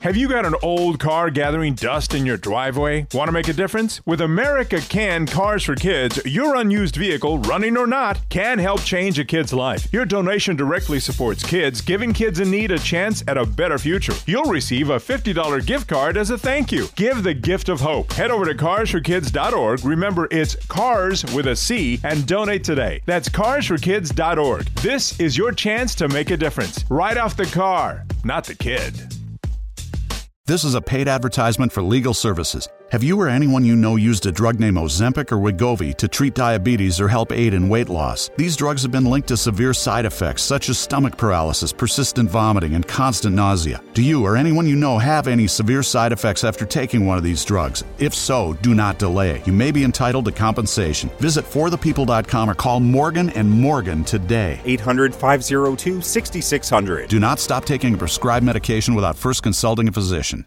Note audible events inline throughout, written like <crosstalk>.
Have you got an old car gathering dust in your driveway? Want to make a difference? With America Can Cars for Kids, your unused vehicle, running or not, can help change a kid's life. Your donation directly supports kids, giving kids in need a chance at a better future. You'll receive a $50 gift card as a thank you. Give the gift of hope. Head over to carsforkids.org. Remember, it's cars with a C and donate today. That's carsforkids.org. This is your chance to make a difference. Write off the car, not the kid. This is a paid advertisement for legal services. Have you or anyone you know used a drug named Ozempic or Wegovy to treat diabetes or help aid in weight loss? These drugs have been linked to severe side effects such as stomach paralysis, persistent vomiting, and constant nausea. Do you or anyone you know have any severe side effects after taking one of these drugs? If so, do not delay. You may be entitled to compensation. Visit forthepeople.com or call Morgan and Morgan today. 800 502 6600. Do not stop taking a prescribed medication without first consulting a physician.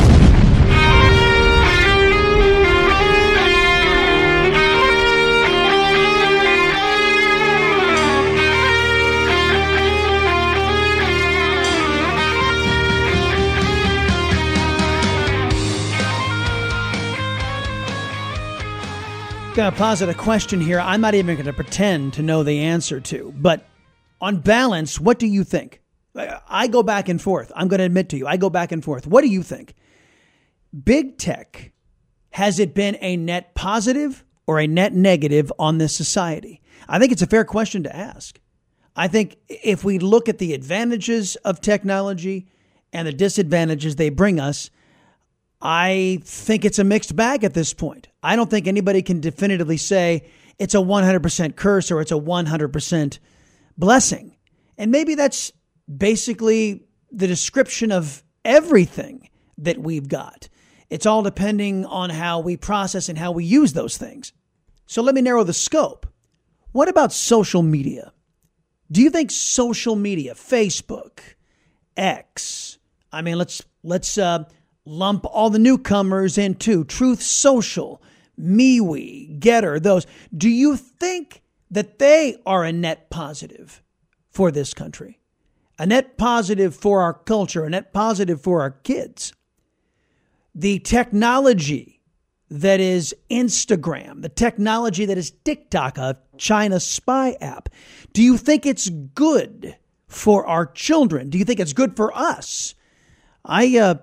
Going to posit a question here I'm not even going to pretend to know the answer to. But on balance, what do you think? I go back and forth. I'm going to admit to you, I go back and forth. What do you think? Big tech, has it been a net positive or a net negative on this society? I think it's a fair question to ask. I think if we look at the advantages of technology and the disadvantages they bring us, I think it's a mixed bag at this point. I don't think anybody can definitively say it's a 100% curse or it's a 100% blessing. And maybe that's basically the description of everything that we've got. It's all depending on how we process and how we use those things. So let me narrow the scope. What about social media? Do you think social media, Facebook, X, I mean, let's let's uh, lump all the newcomers into Truth Social, MeWe, Gettr, those. Do you think that they are a net positive for this country? A net positive for our culture, a net positive for our kids? The technology that is Instagram, the technology that is TikTok, a China spy app, do you think it's good for our children? Do you think it's good for us? I uh,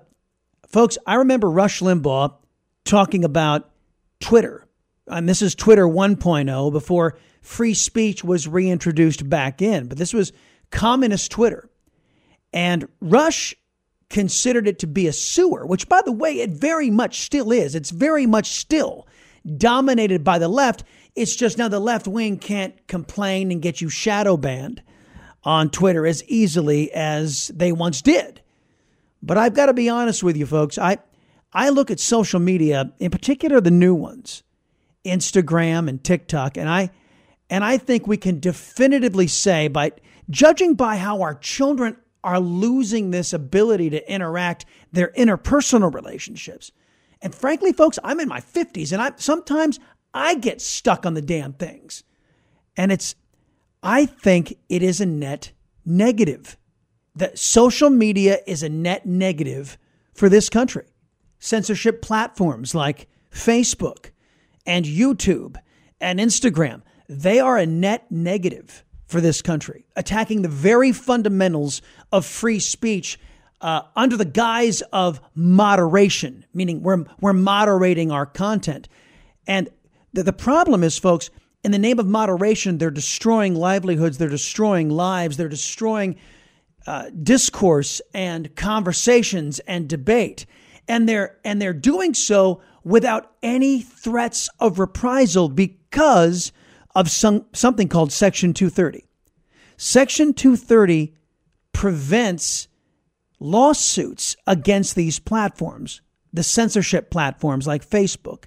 Folks, I remember Rush Limbaugh talking about Twitter. And this is Twitter 1.0 before free speech was reintroduced back in. But this was communist Twitter. And Rush considered it to be a sewer, which, by the way, it very much still is. It's very much still dominated by the left. It's just now the left wing can't complain and get you shadow banned on Twitter as easily as they once did. But I've got to be honest with you, folks. I, I look at social media, in particular the new ones, Instagram and TikTok, and I, and I think we can definitively say, by judging by how our children are losing this ability to interact their interpersonal relationships. And frankly, folks, I'm in my 50s and I sometimes I get stuck on the damn things. And it's I think it is a net negative that social media is a net negative for this country. Censorship platforms like Facebook and YouTube and Instagram, they are a net negative for this country, attacking the very fundamentals of free speech uh, under the guise of moderation, meaning we're, we're moderating our content. And the, the problem is, folks, in the name of moderation, they're destroying livelihoods, they're destroying lives, they're destroying uh, discourse and conversations and debate, and they're and they're doing so without any threats of reprisal because of some something called Section 230. Section 230 prevents lawsuits against these platforms, the censorship platforms like Facebook,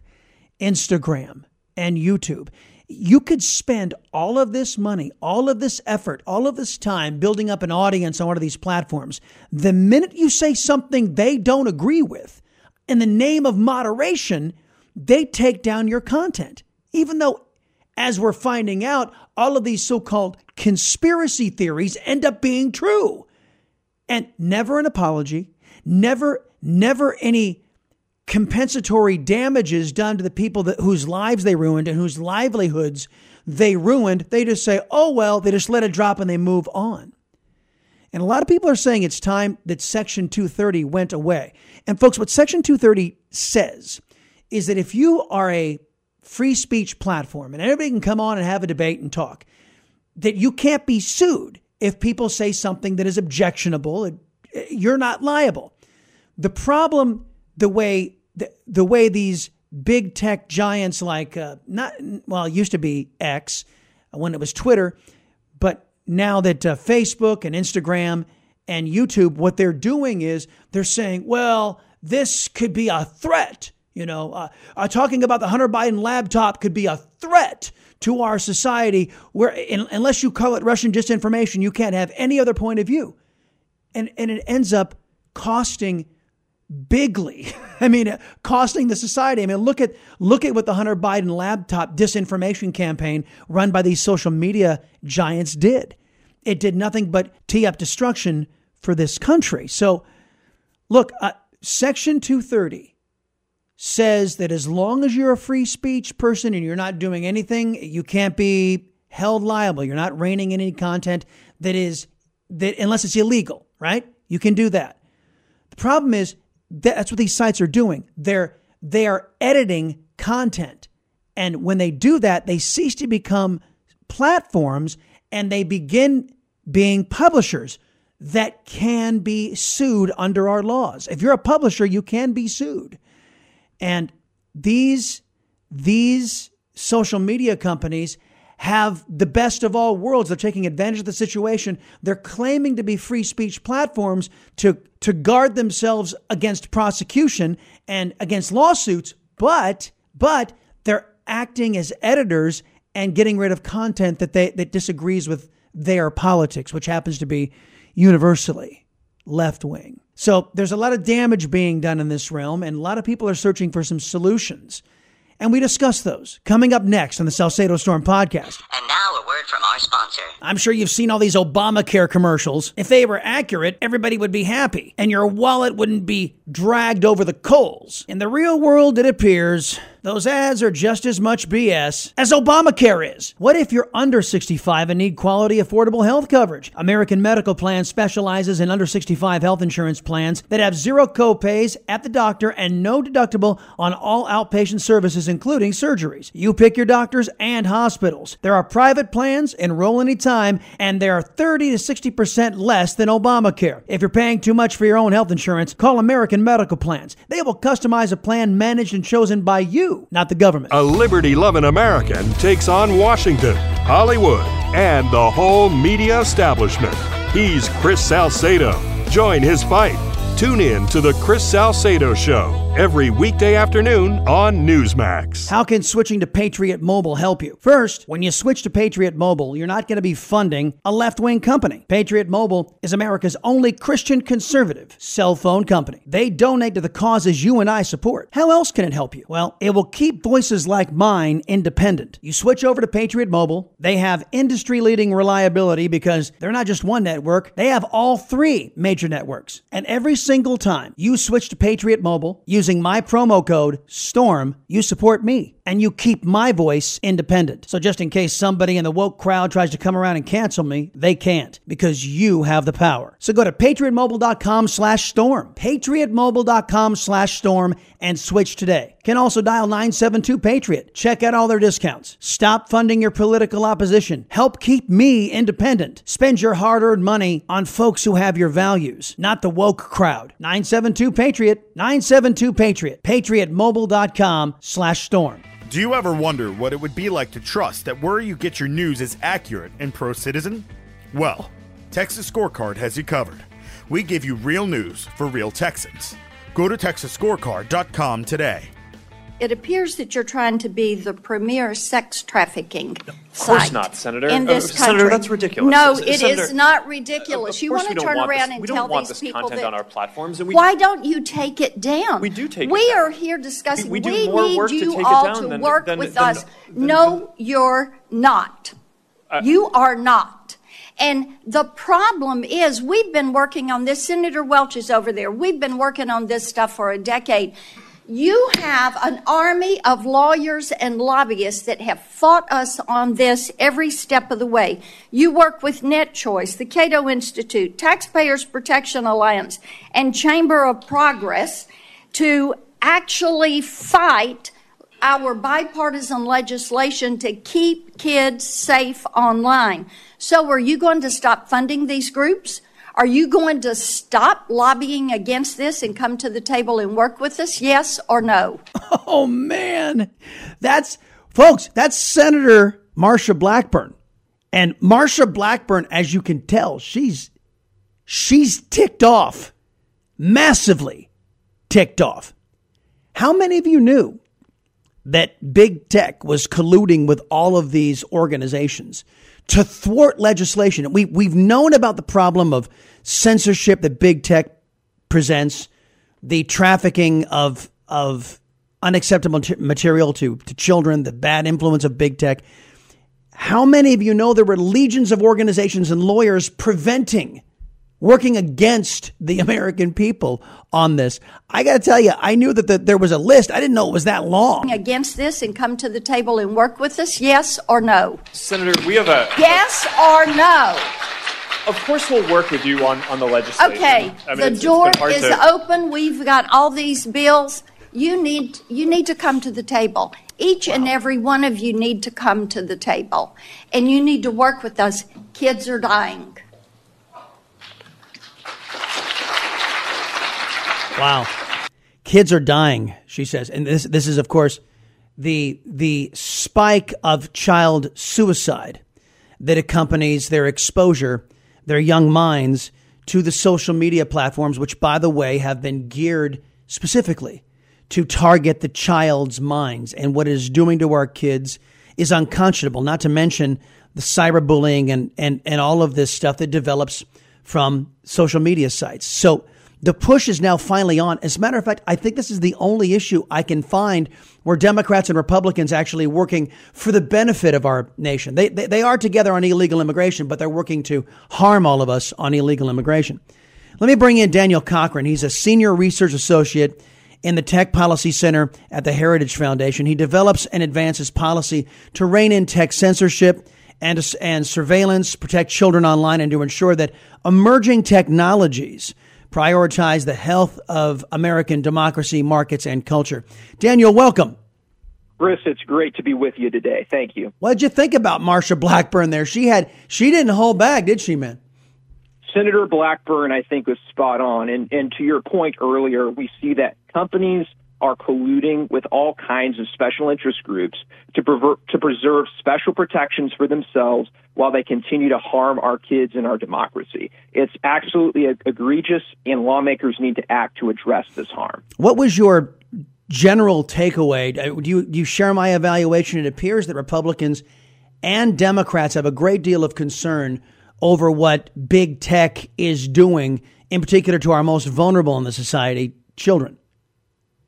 Instagram, and YouTube. You could spend all of this money, all of this effort, all of this time building up an audience on one of these platforms. The minute you say something they don't agree with, in the name of moderation, they take down your content. Even though, as we're finding out, all of these so called conspiracy theories end up being true. And never an apology, never, never any compensatory damages done to the people that, whose lives they ruined and whose livelihoods they ruined. They just say, oh, well, they just let it drop and they move on. And a lot of people are saying it's time that Section 230 went away. And folks, what Section 230 says is that if you are a free speech platform and everybody can come on and have a debate and talk, that you can't be sued if people say something that is objectionable. Eh, you're not liable. The problem, the way the, the way these big tech giants like uh, not well, it used to be X when it was Twitter, but now that uh, Facebook and Instagram and YouTube, what they're doing is they're saying, well, this could be a threat. You know, uh, uh, talking about the Hunter Biden laptop could be a threat to our society where, in, unless you call it Russian disinformation, you can't have any other point of view. And, and it ends up costing bigly. <laughs> I mean, costing the society. I mean, look at look at what the Hunter Biden laptop disinformation campaign run by these social media giants did. It did nothing but tee up destruction for this country. So, look, uh, Section 230 says that as long as you're a free speech person and you're not doing anything, you can't be held liable. You're not reining in any content that is that unless it's illegal, right? You can do that. The problem is that's what these sites are doing. They're they are editing content. And when they do that, they cease to become platforms and they begin being publishers that can be sued under our laws. If you're a publisher, you can be sued. And these these social media companies have the best of all worlds. They're taking advantage of the situation. They're claiming to be free speech platforms to, to guard themselves against prosecution and against lawsuits, but, but they're acting as editors and getting rid of content that they, that disagrees with their politics, which happens to be universally left wing. So there's a lot of damage being done in this realm, and a lot of people are searching for some solutions and we discuss those coming up next on the Salcedo Storm podcast. And now a word from our sponsor. I'm sure you've seen all these Obamacare commercials. If they were accurate, everybody would be happy, and your wallet wouldn't be dragged over the coals. In the real world, it appears those ads are just as much BS as Obamacare is. What if you're under 65 and need quality, affordable health coverage? American Medical Plan specializes in under 65 health insurance plans that have zero copays at the doctor and no deductible on all outpatient services, including surgeries. You pick your doctors and hospitals. There are private plans, enroll anytime, and they are 30 to 60% less than Obamacare. If you're paying too much for your own health insurance, call American Medical Plans. They will customize a plan managed and chosen by you not the government. A liberty loving American takes on Washington, Hollywood, and the whole media establishment. He's Chris Salcedo. Join his fight. Tune in to The Chris Salcedo Show every weekday afternoon on Newsmax. How can switching to Patriot Mobile help you? First, when you switch to Patriot Mobile, you're not going to be funding a left wing company. Patriot Mobile is America's only Christian conservative cell phone company. They donate to the causes you and I support. How else can it help you? Well, it will keep voices like mine independent. You switch over to Patriot Mobile, they have industry leading reliability because they're not just one network, they have all three major networks. And every single time you switch to Patriot Mobile, you using my promo code STORM, you support me and you keep my voice independent. So just in case somebody in the woke crowd tries to come around and cancel me, they can't because you have the power. So go to patriotmobile.com slash storm, patriotmobile.com slash storm and switch today. Can also dial 972 Patriot. Check out all their discounts. Stop funding your political opposition. Help keep me independent. Spend your hard earned money on folks who have your values, not the woke crowd. 972 Patriot, 972 Patriot, patriotmobile.com slash storm. Do you ever wonder what it would be like to trust that where you get your news is accurate and pro citizen? Well, Texas Scorecard has you covered. We give you real news for real Texans. Go to TexasScorecard.com today. It appears that you're trying to be the premier sex trafficking Of course site not, Senator. in Uh, this country. Senator, that's ridiculous. No, it is Senator, not ridiculous. Of you want to turn want around this, and tell these this people content that. on our platforms, and we why don't you take it down? We do take it We are here discussing. We- we do we need you all to than- work than- with than- us. no, you're not. Uh, you are not. And the problem is, we've been working on this. Senator Welch is over there. We've been working on this stuff for a decade. You have an army of lawyers and lobbyists that have fought us on this every step of the way. You work with NetChoice, the Cato Institute, Taxpayers Protection Alliance, and Chamber of Progress to actually fight our bipartisan legislation to keep kids safe online. So, are you going to stop funding these groups? Are you going to stop lobbying against this and come to the table and work with us? Yes or no? <laughs> Oh man, that's folks. That's Senator Marsha Blackburn, and Marsha Blackburn, as you can tell, she's she's ticked off, massively ticked off. How many of you knew that big tech was colluding with all of these organizations to thwart legislation? We we've known about the problem of censorship that big tech presents, the trafficking of of unacceptable material to, to children, the bad influence of big tech. How many of you know there were legions of organizations and lawyers preventing, working against the American people on this? I got to tell you, I knew that the, there was a list. I didn't know it was that long. Against this and come to the table and work with us? Yes or no? Senator, we have a. Yes or no? Of course, we'll work with you on, on the legislation. Okay, I mean, the it's- it's door been hard is to- open. We've got all these bills. You need you need to come to the table. Each and every one of you need to come to the table, and you need to work with us. Kids are dying. Wow. Kids are dying, she says. And this this is of course the the spike of child suicide that accompanies their exposure, their young minds to the social media platforms which by the way have been geared specifically to target the child's minds and what it is doing to our kids is unconscionable, not to mention the cyberbullying and, and, and all of this stuff that develops from social media sites. So the push is now finally on. As a matter of fact, I think this is the only issue I can find where Democrats and Republicans actually working for the benefit of our nation. They, they, they are together on illegal immigration, but they're working to harm all of us on illegal immigration. Let me bring in Daniel Cochrane. He's a senior research associate in the Tech Policy Center at the Heritage Foundation. He develops and advances policy to rein in tech censorship and, and surveillance, protect children online, and to ensure that emerging technologies prioritize the health of American democracy, markets, and culture. Daniel, welcome. Chris, it's great to be with you today. Thank you. What did you think about Marsha Blackburn there? She had she didn't hold back, did she, man? Senator Blackburn, I think, was spot on. And, and to your point earlier, we see that companies are colluding with all kinds of special interest groups to, to preserve special protections for themselves while they continue to harm our kids and our democracy. It's absolutely egregious, and lawmakers need to act to address this harm. What was your general takeaway? Uh, Do you, do you share my evaluation? It appears that Republicans and Democrats have a great deal of concern over what big tech is doing, in particular to our most vulnerable in the society, children.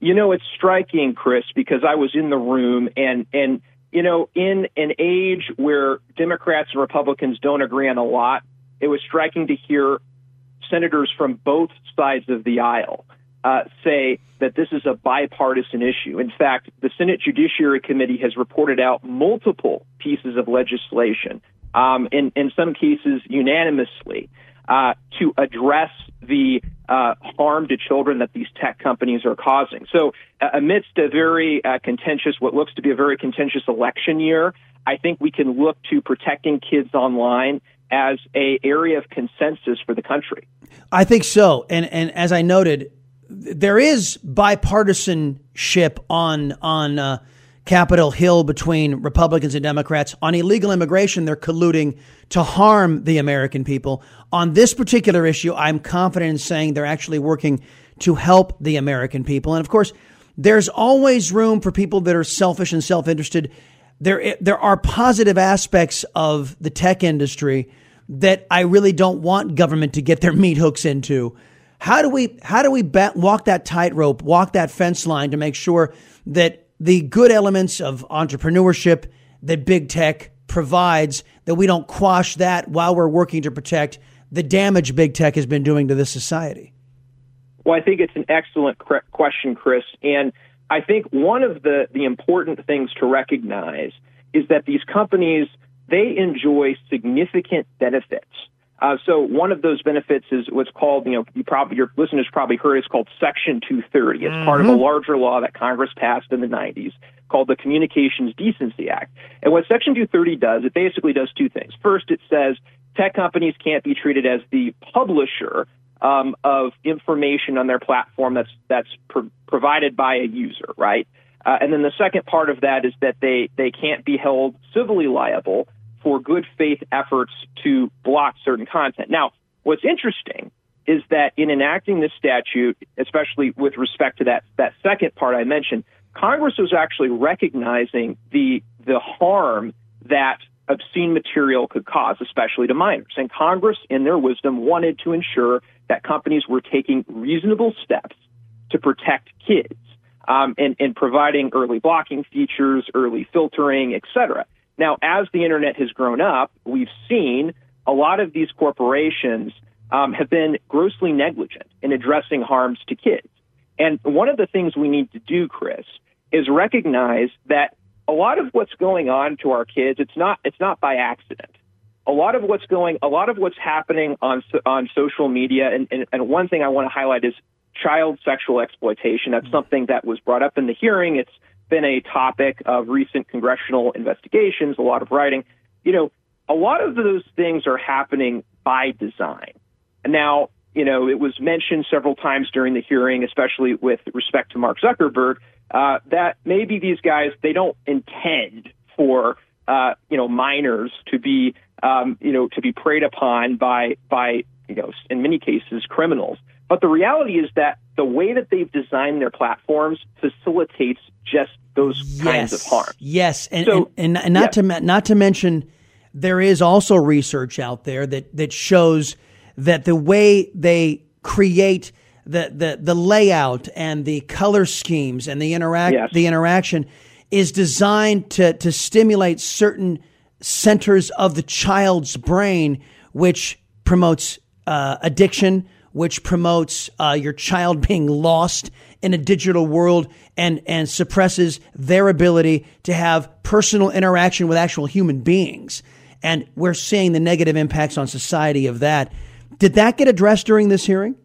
You know, it's striking, Chris, because I was in the room and, and, you know, in an age where Democrats and Republicans don't agree on a lot, it was striking to hear senators from both sides of the aisle uh, say that this is a bipartisan issue. In fact, the Senate Judiciary Committee has reported out multiple pieces of legislation, um, in, in some cases unanimously, uh, to address the uh, harm to children that these tech companies are causing. So, uh, amidst a very uh, contentious, what looks to be a very contentious election year, I think we can look to protecting kids online as a area of consensus for the country. I think so. And and as I noted, there is bipartisanship on on uh, Capitol Hill between Republicans and Democrats on illegal immigration. They're colluding to harm the American people. On this particular issue, I'm confident in saying they're actually working to help the American people. And of course, there's always room for people that are selfish and self-interested. There, eh, there are positive aspects of the tech industry that I really don't want government to get their <laughs> meat hooks into. How do we, how do we walk that tightrope, walk that fence line to make sure that the good elements of entrepreneurship that big tech provides, that we don't quash that while we're working to protect the damage big tech has been doing to this society? Well, I think it's an excellent question, Chris. And I think one of the, the important things to recognize is that these companies, they enjoy significant benefits. Uh, so one of those benefits is what's called, you know, you probably your listeners probably heard it's called Section 230. It's mm-hmm. part of a mm-hmm. larger law that Congress passed in the 90s called the Communications Decency Act. And what Section 230 does, it basically does two things. First, it says tech companies can't be treated as the publisher um, of information on their platform that's that's pro- provided by a user, right? Uh, and then the second part of that is that they they can't be held civilly liable for good faith efforts to block certain content. Now, what's interesting is that in enacting this statute, especially with respect to that that second part I mentioned, Congress was actually recognizing the the harm that obscene material could cause, especially to minors. And Congress, in their wisdom, wanted to ensure that companies were taking reasonable steps to protect kids um, and, and providing early blocking features, early filtering, et cetera. Now, as the internet has grown up, we've seen a lot of these corporations um, have been grossly negligent in addressing harms to kids. And one of the things we need to do, Chris, is recognize that a lot of what's going on to our kids, it's not it's not by accident. A lot of what's going, a lot of what's happening on on social media, and, and, and one thing I want to highlight is child sexual exploitation. That's something that was brought up in the hearing. It's been a topic of recent congressional investigations, a lot of writing. You know, a lot of those things are happening by design. And Now, you know, it was mentioned several times during the hearing, especially with respect to Mark Zuckerberg, uh, that maybe these guys they don't intend for uh, you know minors to be um, you know to be preyed upon by by you know in many cases criminals. But the reality is that the way that they've designed their platforms facilitates just those yes. kinds of harm. Yes, and so, and, and, not yeah. to not to mention there is also research out there that that shows that the way they create the, the, the layout and the color schemes and the interact yes. the interaction is designed to, to stimulate certain centers of the child's brain, which promotes uh, addiction, which promotes uh, your child <laughs> being lost in a digital world and, and suppresses their ability to have personal interaction with actual human beings. And we're seeing the negative impacts on society of that. Did that get addressed during this hearing?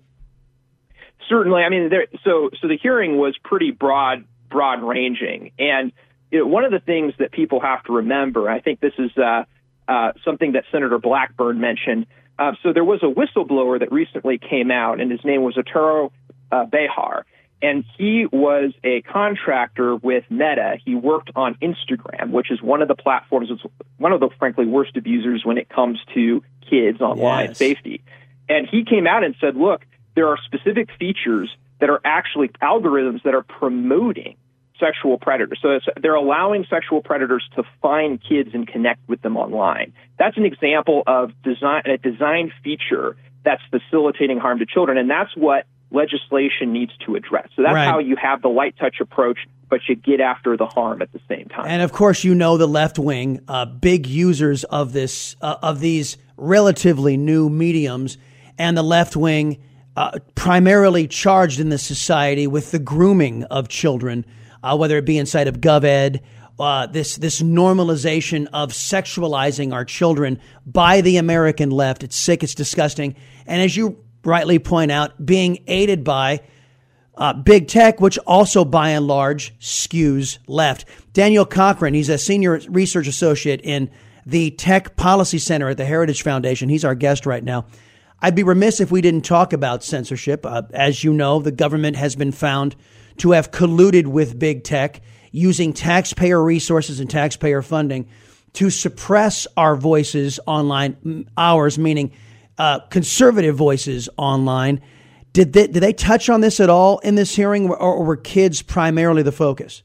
certainly, I mean, there, so so the hearing was pretty broad, broad ranging, and you know, one of the things that people have to remember, I think this is uh, uh, something that Senator Blackburn mentioned. Uh, so there was a whistleblower that recently came out, and his name was Arturo uh, Bejar, and he was a contractor with Meta. He worked on Instagram, which is one of the platforms, that's one of the frankly worst abusers when it comes to kids online yes. safety. And he came out and said, "Look, there are specific features that are actually algorithms that are promoting sexual predators. So they're allowing sexual predators to find kids and connect with them online. That's an example of design, a design feature that's facilitating harm to children, and that's what legislation needs to address. So that's right. how you have the light touch approach, but you get after the harm at the same time. And of course, you know the left wing, uh, big users of this, uh, of these relatively new mediums, and the left wing uh, primarily charged in this society with the grooming of children, uh, whether it be inside of GovEd, uh, this this normalization of sexualizing our children by the American left. It's sick. It's disgusting. And as you rightly point out, being aided by uh, big tech, which also by and large skews left. Daniel Cochrane, he's a senior research associate in the Tech Policy Center at the Heritage Foundation. He's our guest right now. I'd be remiss if we didn't talk about censorship. Uh, as you know, the government has been found to have colluded with big tech using taxpayer resources and taxpayer funding to suppress our voices online, ours meaning uh, conservative voices online, Did they, did they touch on this at all in this hearing, or, were kids primarily the focus?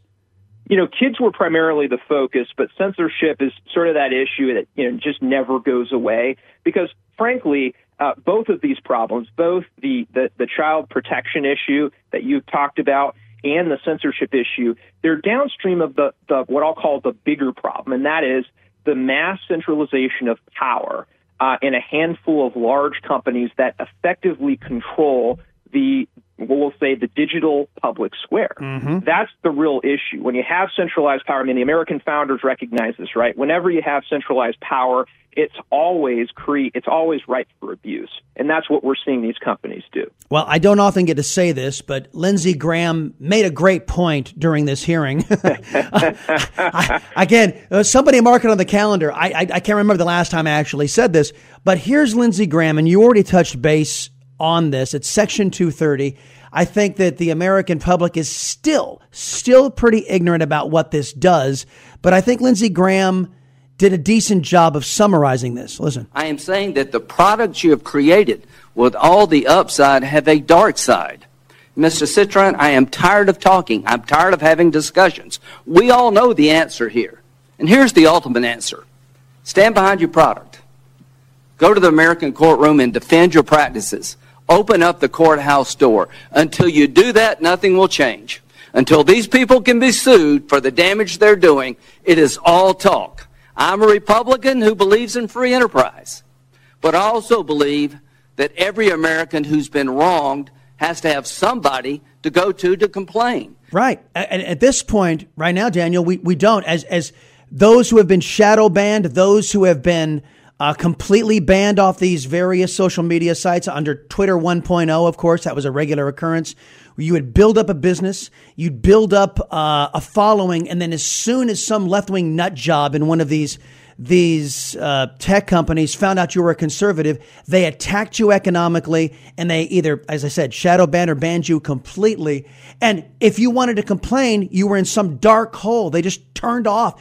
you know, kids were primarily the focus, but censorship is sort of that issue that you know just never goes away because, frankly, uh, both of these problems, both the, the the child protection issue that you've talked about and the censorship issue, they're downstream of the, the what I'll call the bigger problem, and that is the mass centralization of power uh, in a handful of large companies that effectively control the we'll say the digital public square. Mm-hmm. That's the real issue. When you have centralized power, I mean, the American founders recognize this, right? Whenever you have centralized power, it's always cre- it's always ripe for abuse, and that's what we're seeing these companies do. Well, I don't often get to say this, but Lindsey Graham made a great point during this hearing. <laughs> I, again, uh, somebody mark it on the calendar. I, I I can't remember the last time I actually said this, but here's Lindsey Graham, and you already touched base on this. It's Section 230. I think that the American public is still, still pretty ignorant about what this does. But I think Lindsey Graham did a decent job of summarizing this. Listen. I am saying that the products you have created with all the upside have a dark side. Mr. Citron, I am tired of talking. I'm tired of having discussions. We all know the answer here. And here's the ultimate answer stand behind your product. Go to the American courtroom and defend your practices. Open up the courthouse door. Until you do that, nothing will change. Until these people can be sued for the damage they're doing, it is all talk. I'm a Republican who believes in free enterprise, but I also believe that every American who's been wronged has to have somebody to go to to complain. Right. And at this point, right now, Daniel, we, we don't. As, as those who have been shadow banned, those who have been uh, completely banned off these various social media sites under Twitter 1.0, of course. That was a regular occurrence. You would build up a business, you'd build up uh, a following, and then as soon as some left wing nut job in one of these these uh, tech companies found out you were a conservative, they attacked you economically, and they either, as I said, shadow banned or banned you completely. And if you wanted to complain, you were in some dark hole. They just turned off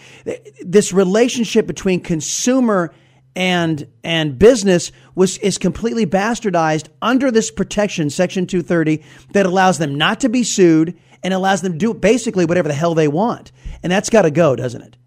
this relationship between consumer and and business was is completely bastardized under this protection section 230 that allows them not to be sued and allows them to do basically whatever the hell they want. And that's got to go doesn't it?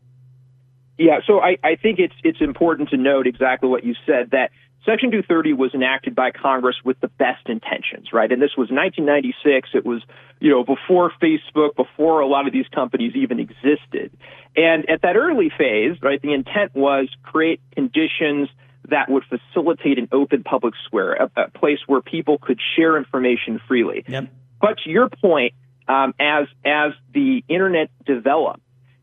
Yeah so I, I think it's it's important to note exactly what you said that Section 230 was enacted by Congress with the best intentions, right? And this was 1996. It was, you know, before Facebook, before a lot of these companies even existed. And at that early phase, right, the intent was create conditions that would facilitate an open public square, a, a place where people could share information freely. Yep. But to your point, um, as as the internet developed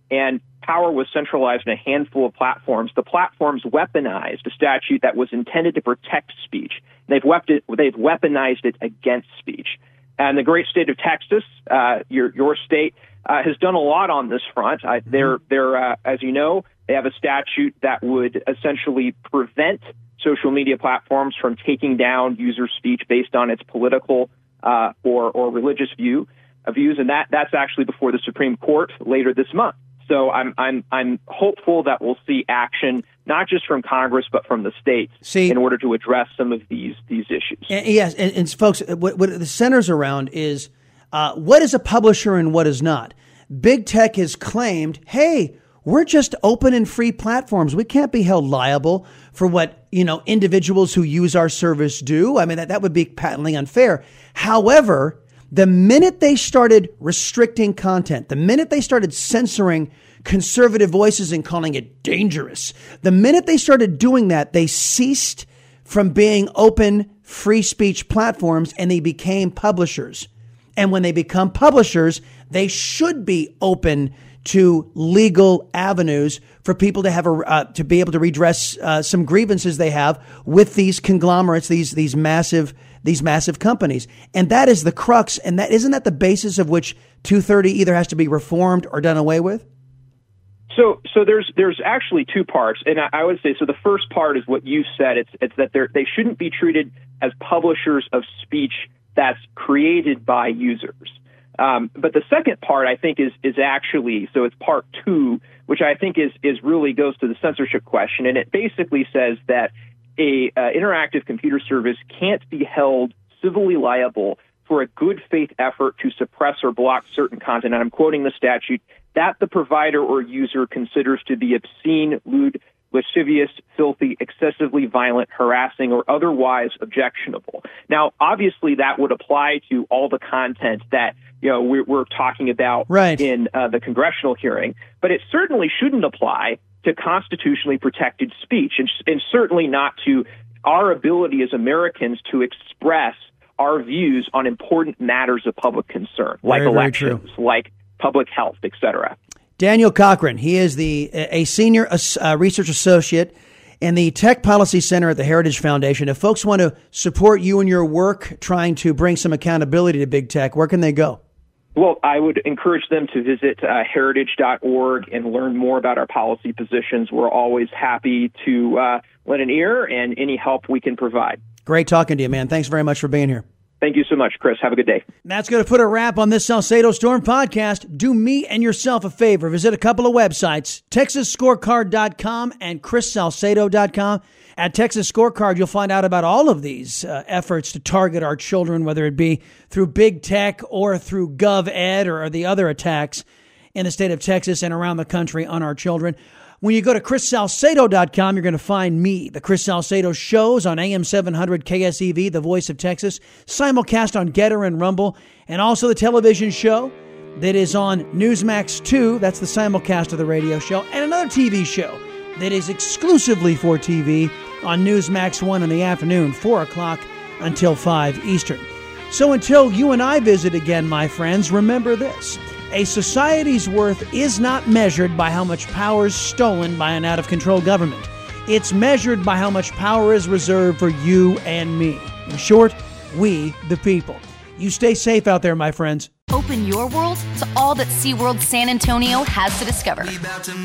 and power was centralized in a handful of platforms, the platforms weaponized a statute that was intended to protect speech. They've, they've weaponized it against speech. And the great state of Texas, uh, your your state, uh, has done a lot on this front. Uh, they're, they're uh, as you know, they have a statute that would essentially prevent social media platforms from taking down user speech based on its political uh, or, or religious view uh, views, and that that's actually before the Supreme Court later this month. So I'm I'm I'm hopeful that we'll see action not just from Congress but from the states see, in order to address some of these these issues. And, yes, and, and, folks, what, what the centers around is uh, what is a publisher and what is not. Big tech has claimed, hey, we're just open and free platforms. We can't be held liable for what, you know, individuals who use our service do. I mean, that, that would be patently unfair. However, the minute they started restricting content, the minute they started censoring conservative voices and calling it dangerous, the minute they started doing that, they ceased from being open, free speech platforms and they became publishers. And when they become publishers, they should be open to legal avenues for people to have a uh, to be able to redress uh, some grievances they have with these conglomerates, these these massive these massive companies, and that is the crux. And that isn't that the basis of which 230 either has to be reformed or done away with. So, so there's there's actually two parts, and I, I would say so. The first part is what you said. It's it's that they they shouldn't be treated as publishers of speech that's created by users. Um, but the second part, I think, is is actually so. It's part two, which I think is is really goes to the censorship question, and it basically says that a uh, interactive computer service can't be held civilly liable for a good faith effort to suppress or block certain content, and I'm quoting the statute, that the provider or user considers to be obscene, lewd, lascivious, filthy, excessively violent, harassing, or otherwise objectionable. Now, obviously, that would apply to all the content that you know we're, we're talking about right. in uh, the congressional hearing, but it certainly shouldn't apply to constitutionally protected speech, and, and certainly not to our ability as Americans to express our views on important matters of public concern, like very, elections, very like public health, etc. Daniel Cochrane, he is the a senior uh, research associate in the Tech Policy Center at the Heritage Foundation. If folks want to support you and your work trying to bring some accountability to big tech, where can they go? Well, I would encourage them to visit uh, heritage.org and learn more about our policy positions. We're always happy to uh, lend an ear and any help we can provide. Great talking to you, man. Thanks very much for being here. Thank you so much, Chris. Have a good day. That's going to put a wrap on this Salcedo Storm podcast. Do me and yourself a favor. Visit a couple of websites, texasscorecard.com and chrissalcedo.com. At Texas Scorecard, you'll find out about all of these uh, efforts to target our children, whether it be through big tech or through GovEd or, or the other attacks in the state of Texas and around the country on our children. When you go to chrissalcedo.com, you're going to find me, the Chris Salcedo shows on AM 700 KSEV, the voice of Texas, simulcast on Gettr and Rumble, and also the television show that is on Newsmax 2. That's the simulcast of the radio show, and another TV show that is exclusively for TV on Newsmax 1 in the afternoon, 4 o'clock until 5 Eastern. So until you and I visit again, my friends, remember this. A society's worth is not measured by how much power is stolen by an out of control government. It's measured by how much power is reserved for you and me. In short, we, the people. You stay safe out there, my friends. Open your world to all that SeaWorld San Antonio has to discover. To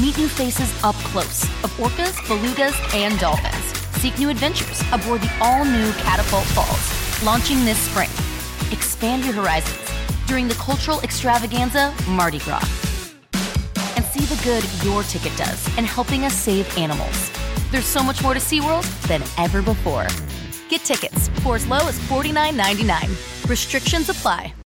Meet new faces up close of orcas, belugas, and dolphins. Seek new adventures aboard the all new Catapult Falls, launching this spring. Expand your horizons during the cultural extravaganza Mardi Gras. And see the good your ticket does in helping us save animals. There's so much more to SeaWorld than ever before. Get tickets for as low as $49.99. Restrictions apply.